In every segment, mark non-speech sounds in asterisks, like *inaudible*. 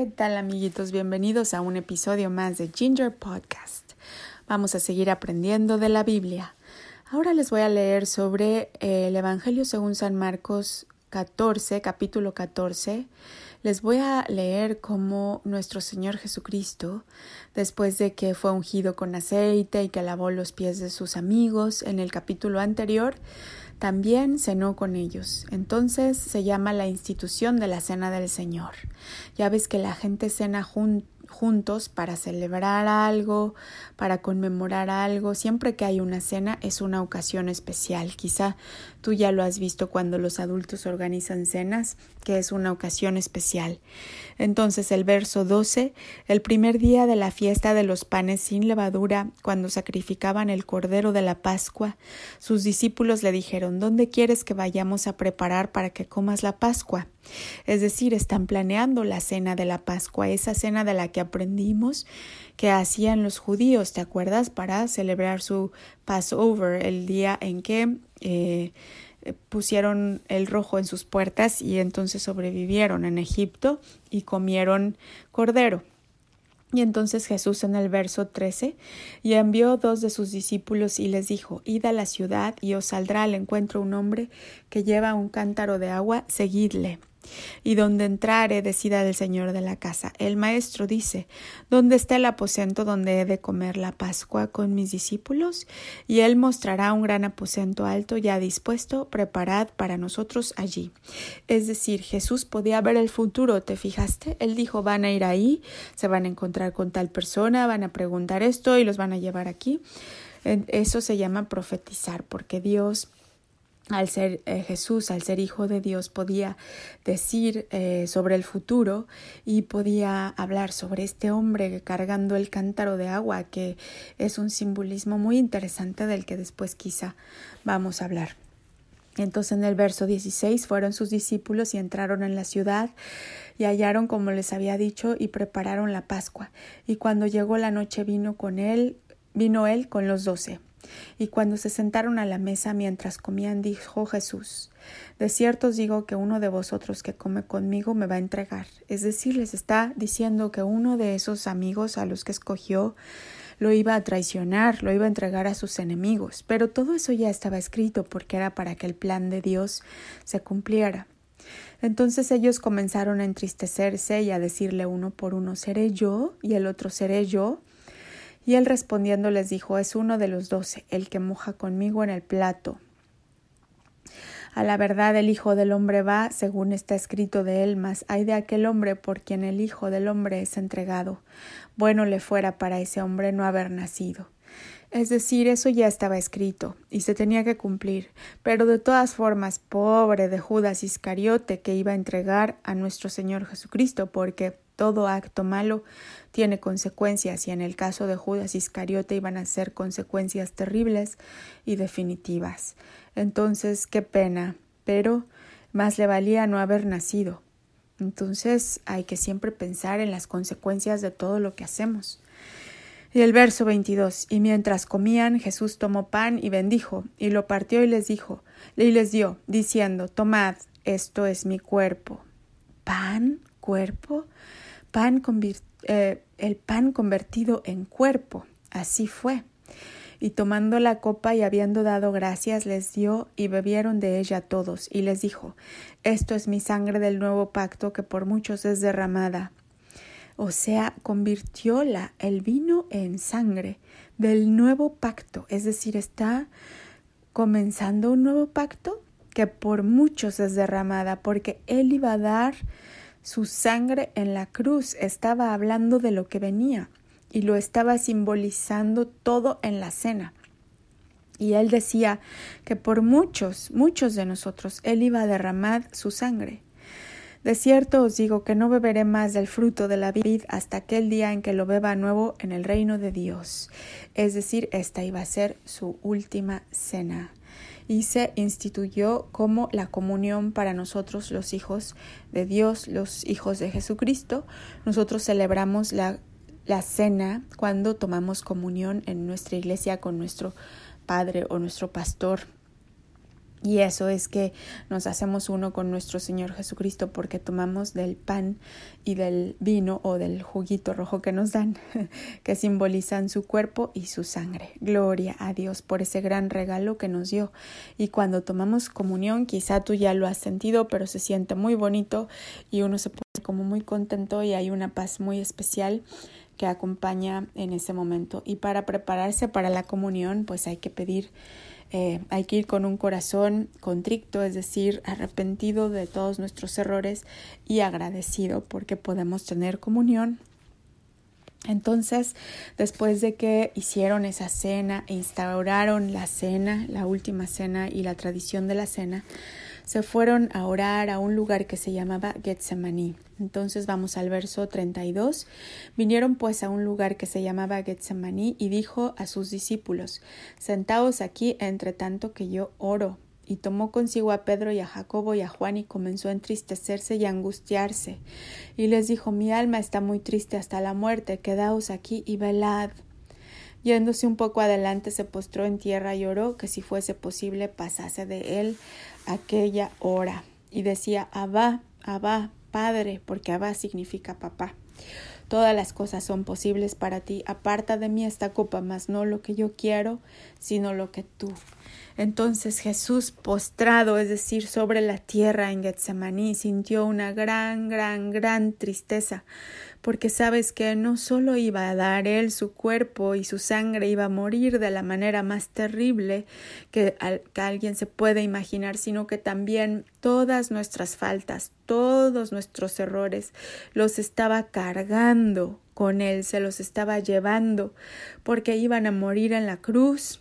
¿Qué tal amiguitos? Bienvenidos a un episodio más de Ginger Podcast. Vamos a seguir aprendiendo de la Biblia. Ahora les voy a leer sobre eh, el Evangelio según San Marcos 14, capítulo 14. Les voy a leer cómo nuestro Señor Jesucristo, después de que fue ungido con aceite y que lavó los pies de sus amigos en el capítulo anterior, también cenó con ellos. Entonces se llama la institución de la cena del Señor. Ya ves que la gente cena juntos para celebrar algo, para conmemorar algo. Siempre que hay una cena es una ocasión especial. Quizá tú ya lo has visto cuando los adultos organizan cenas, que es una ocasión especial. Entonces el verso 12, el primer día de la fiesta de los panes sin levadura, cuando sacrificaban el cordero de la Pascua, sus discípulos le dijeron, ¿dónde quieres que vayamos a preparar para que comas la Pascua? Es decir, están planeando la cena de la Pascua, esa cena de la que aprendimos que hacían los judíos, ¿te acuerdas? Para celebrar su Passover, el día en que eh, pusieron el rojo en sus puertas y entonces sobrevivieron en Egipto y comieron cordero. Y entonces Jesús en el verso 13 y envió dos de sus discípulos y les dijo, Id a la ciudad y os saldrá al encuentro un hombre que lleva un cántaro de agua, seguidle y donde entrare decida del señor de la casa. El maestro dice ¿Dónde está el aposento donde he de comer la Pascua con mis discípulos? Y él mostrará un gran aposento alto ya dispuesto, preparad para nosotros allí. Es decir, Jesús podía ver el futuro, ¿te fijaste? Él dijo van a ir ahí, se van a encontrar con tal persona, van a preguntar esto y los van a llevar aquí. Eso se llama profetizar, porque Dios al ser eh, Jesús, al ser hijo de Dios, podía decir eh, sobre el futuro y podía hablar sobre este hombre cargando el cántaro de agua, que es un simbolismo muy interesante del que después quizá vamos a hablar. Entonces en el verso 16 fueron sus discípulos y entraron en la ciudad y hallaron como les había dicho y prepararon la Pascua. Y cuando llegó la noche vino con él, vino él con los doce. Y cuando se sentaron a la mesa mientras comían, dijo Jesús, De cierto os digo que uno de vosotros que come conmigo me va a entregar. Es decir, les está diciendo que uno de esos amigos a los que escogió lo iba a traicionar, lo iba a entregar a sus enemigos. Pero todo eso ya estaba escrito porque era para que el plan de Dios se cumpliera. Entonces ellos comenzaron a entristecerse y a decirle uno por uno, ¿seré yo? y el otro, ¿seré yo? Y él respondiendo les dijo, es uno de los doce, el que moja conmigo en el plato. A la verdad el Hijo del hombre va, según está escrito de él, mas hay de aquel hombre por quien el Hijo del hombre es entregado. Bueno le fuera para ese hombre no haber nacido. Es decir, eso ya estaba escrito y se tenía que cumplir, pero de todas formas, pobre de Judas Iscariote que iba a entregar a nuestro Señor Jesucristo, porque todo acto malo tiene consecuencias y en el caso de Judas Iscariote iban a ser consecuencias terribles y definitivas. Entonces, qué pena, pero más le valía no haber nacido. Entonces hay que siempre pensar en las consecuencias de todo lo que hacemos. Y el verso 22. Y mientras comían, Jesús tomó pan y bendijo, y lo partió y les dijo, y les dio, diciendo, Tomad, esto es mi cuerpo. ¿Pan? ¿Cuerpo? Pan eh, el pan convertido en cuerpo. Así fue. Y tomando la copa y habiendo dado gracias, les dio y bebieron de ella todos, y les dijo Esto es mi sangre del nuevo pacto que por muchos es derramada. O sea, convirtió la, el vino en sangre del nuevo pacto, es decir, está comenzando un nuevo pacto que por muchos es derramada, porque él iba a dar su sangre en la cruz estaba hablando de lo que venía y lo estaba simbolizando todo en la cena. Y él decía que por muchos, muchos de nosotros, él iba a derramar su sangre. De cierto os digo que no beberé más del fruto de la vid hasta aquel día en que lo beba nuevo en el reino de Dios. Es decir, esta iba a ser su última cena y se instituyó como la comunión para nosotros los hijos de Dios, los hijos de Jesucristo. Nosotros celebramos la, la cena cuando tomamos comunión en nuestra iglesia con nuestro Padre o nuestro pastor. Y eso es que nos hacemos uno con nuestro Señor Jesucristo porque tomamos del pan y del vino o del juguito rojo que nos dan, *laughs* que simbolizan su cuerpo y su sangre. Gloria a Dios por ese gran regalo que nos dio. Y cuando tomamos comunión, quizá tú ya lo has sentido, pero se siente muy bonito y uno se pone como muy contento y hay una paz muy especial que acompaña en ese momento. Y para prepararse para la comunión, pues hay que pedir eh, hay que ir con un corazón contricto, es decir, arrepentido de todos nuestros errores y agradecido porque podemos tener comunión. Entonces, después de que hicieron esa cena, instauraron la cena, la última cena y la tradición de la cena, se fueron a orar a un lugar que se llamaba Getsemaní. Entonces vamos al verso 32. Vinieron pues a un lugar que se llamaba Getsemaní y dijo a sus discípulos, Sentaos aquí entre tanto que yo oro. Y tomó consigo a Pedro y a Jacobo y a Juan y comenzó a entristecerse y a angustiarse. Y les dijo, Mi alma está muy triste hasta la muerte, quedaos aquí y velad. Yéndose un poco adelante se postró en tierra y oró que si fuese posible pasase de él aquella hora. Y decía, Abba, Abba, Padre, porque Abba significa papá. Todas las cosas son posibles para ti. Aparta de mí esta copa, mas no lo que yo quiero, sino lo que tú. Entonces Jesús, postrado, es decir, sobre la tierra en Getsemaní, sintió una gran, gran, gran tristeza, porque sabes que no solo iba a dar él su cuerpo y su sangre iba a morir de la manera más terrible que, que alguien se puede imaginar, sino que también todas nuestras faltas, todos nuestros errores, los estaba cargando con él, se los estaba llevando, porque iban a morir en la cruz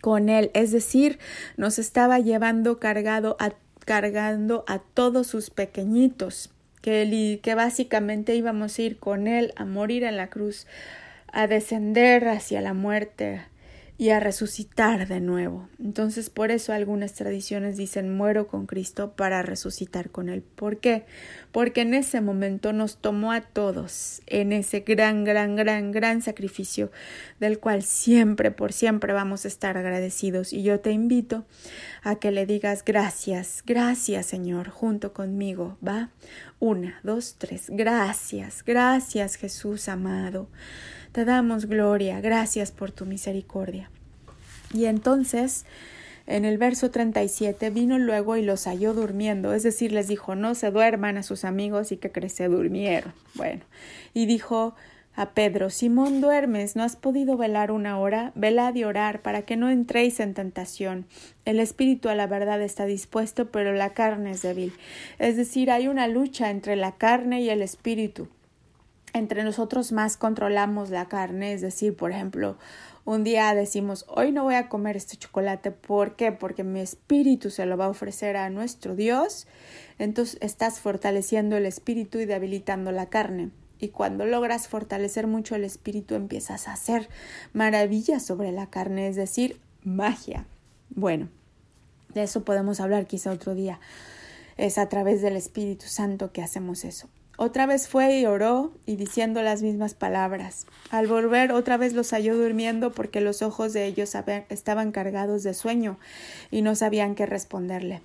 con él, es decir, nos estaba llevando cargado a, cargando a todos sus pequeñitos, que, que básicamente íbamos a ir con él a morir en la cruz, a descender hacia la muerte, y a resucitar de nuevo. Entonces, por eso algunas tradiciones dicen muero con Cristo para resucitar con Él. ¿Por qué? Porque en ese momento nos tomó a todos en ese gran, gran, gran, gran sacrificio del cual siempre, por siempre vamos a estar agradecidos. Y yo te invito a que le digas gracias, gracias Señor, junto conmigo, ¿va? Una, dos, tres, gracias, gracias Jesús amado. Te damos gloria, gracias por tu misericordia. Y entonces, en el verso 37, vino luego y los halló durmiendo, es decir, les dijo, no se duerman a sus amigos y que se durmieron. Bueno, y dijo a Pedro, Simón, duermes, ¿no has podido velar una hora? Velad y orar para que no entréis en tentación. El espíritu a la verdad está dispuesto, pero la carne es débil. Es decir, hay una lucha entre la carne y el espíritu entre nosotros más controlamos la carne, es decir, por ejemplo, un día decimos, hoy no voy a comer este chocolate, ¿por qué? Porque mi espíritu se lo va a ofrecer a nuestro Dios, entonces estás fortaleciendo el espíritu y debilitando la carne. Y cuando logras fortalecer mucho el espíritu, empiezas a hacer maravillas sobre la carne, es decir, magia. Bueno, de eso podemos hablar quizá otro día. Es a través del Espíritu Santo que hacemos eso. Otra vez fue y oró y diciendo las mismas palabras. Al volver otra vez los halló durmiendo porque los ojos de ellos estaban cargados de sueño y no sabían qué responderle.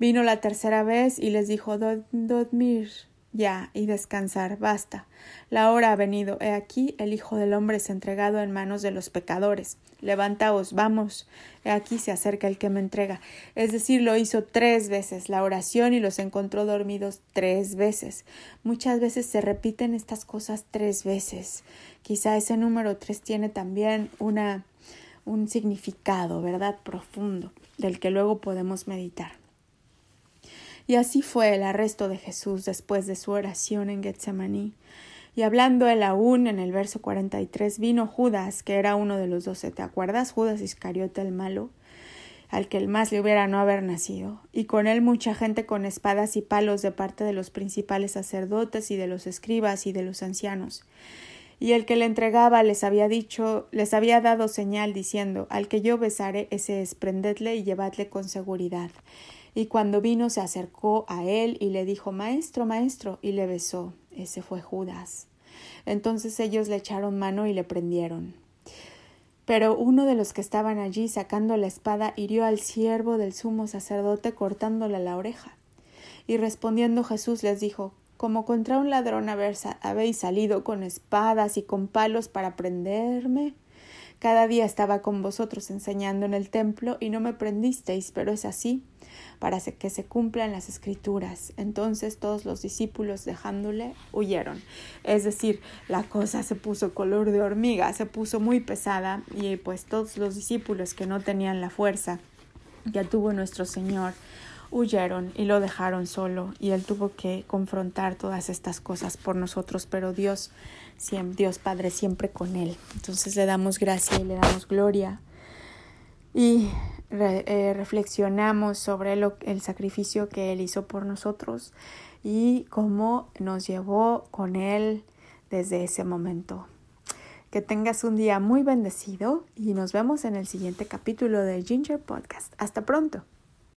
Vino la tercera vez y les dijo Dormir ya y descansar, basta. La hora ha venido. He aquí el Hijo del hombre es entregado en manos de los pecadores. Levantaos, vamos. He aquí se acerca el que me entrega. Es decir, lo hizo tres veces la oración y los encontró dormidos tres veces. Muchas veces se repiten estas cosas tres veces. Quizá ese número tres tiene también una un significado, ¿verdad? profundo, del que luego podemos meditar. Y así fue el arresto de Jesús después de su oración en Getsemaní. Y hablando él aún en el verso 43, vino Judas, que era uno de los doce. ¿Te acuerdas? Judas Iscariote el malo, al que el más le hubiera no haber nacido. Y con él mucha gente con espadas y palos de parte de los principales sacerdotes y de los escribas y de los ancianos. Y el que le entregaba les había dicho, les había dado señal diciendo, al que yo besare, ese esprendedle y llevadle con seguridad. Y cuando vino se acercó a él y le dijo Maestro, maestro, y le besó. Ese fue Judas. Entonces ellos le echaron mano y le prendieron. Pero uno de los que estaban allí sacando la espada hirió al siervo del sumo sacerdote cortándole la oreja. Y respondiendo Jesús les dijo Como contra un ladrón habéis salido con espadas y con palos para prenderme. Cada día estaba con vosotros enseñando en el templo y no me prendisteis, pero es así para que se cumplan las escrituras. Entonces todos los discípulos dejándole huyeron. Es decir, la cosa se puso color de hormiga, se puso muy pesada y pues todos los discípulos que no tenían la fuerza que tuvo nuestro Señor huyeron y lo dejaron solo y él tuvo que confrontar todas estas cosas por nosotros, pero Dios, Dios Padre siempre con él. Entonces le damos gracia y le damos gloria y eh, reflexionamos sobre lo, el sacrificio que Él hizo por nosotros y cómo nos llevó con Él desde ese momento. Que tengas un día muy bendecido y nos vemos en el siguiente capítulo de Ginger Podcast. Hasta pronto.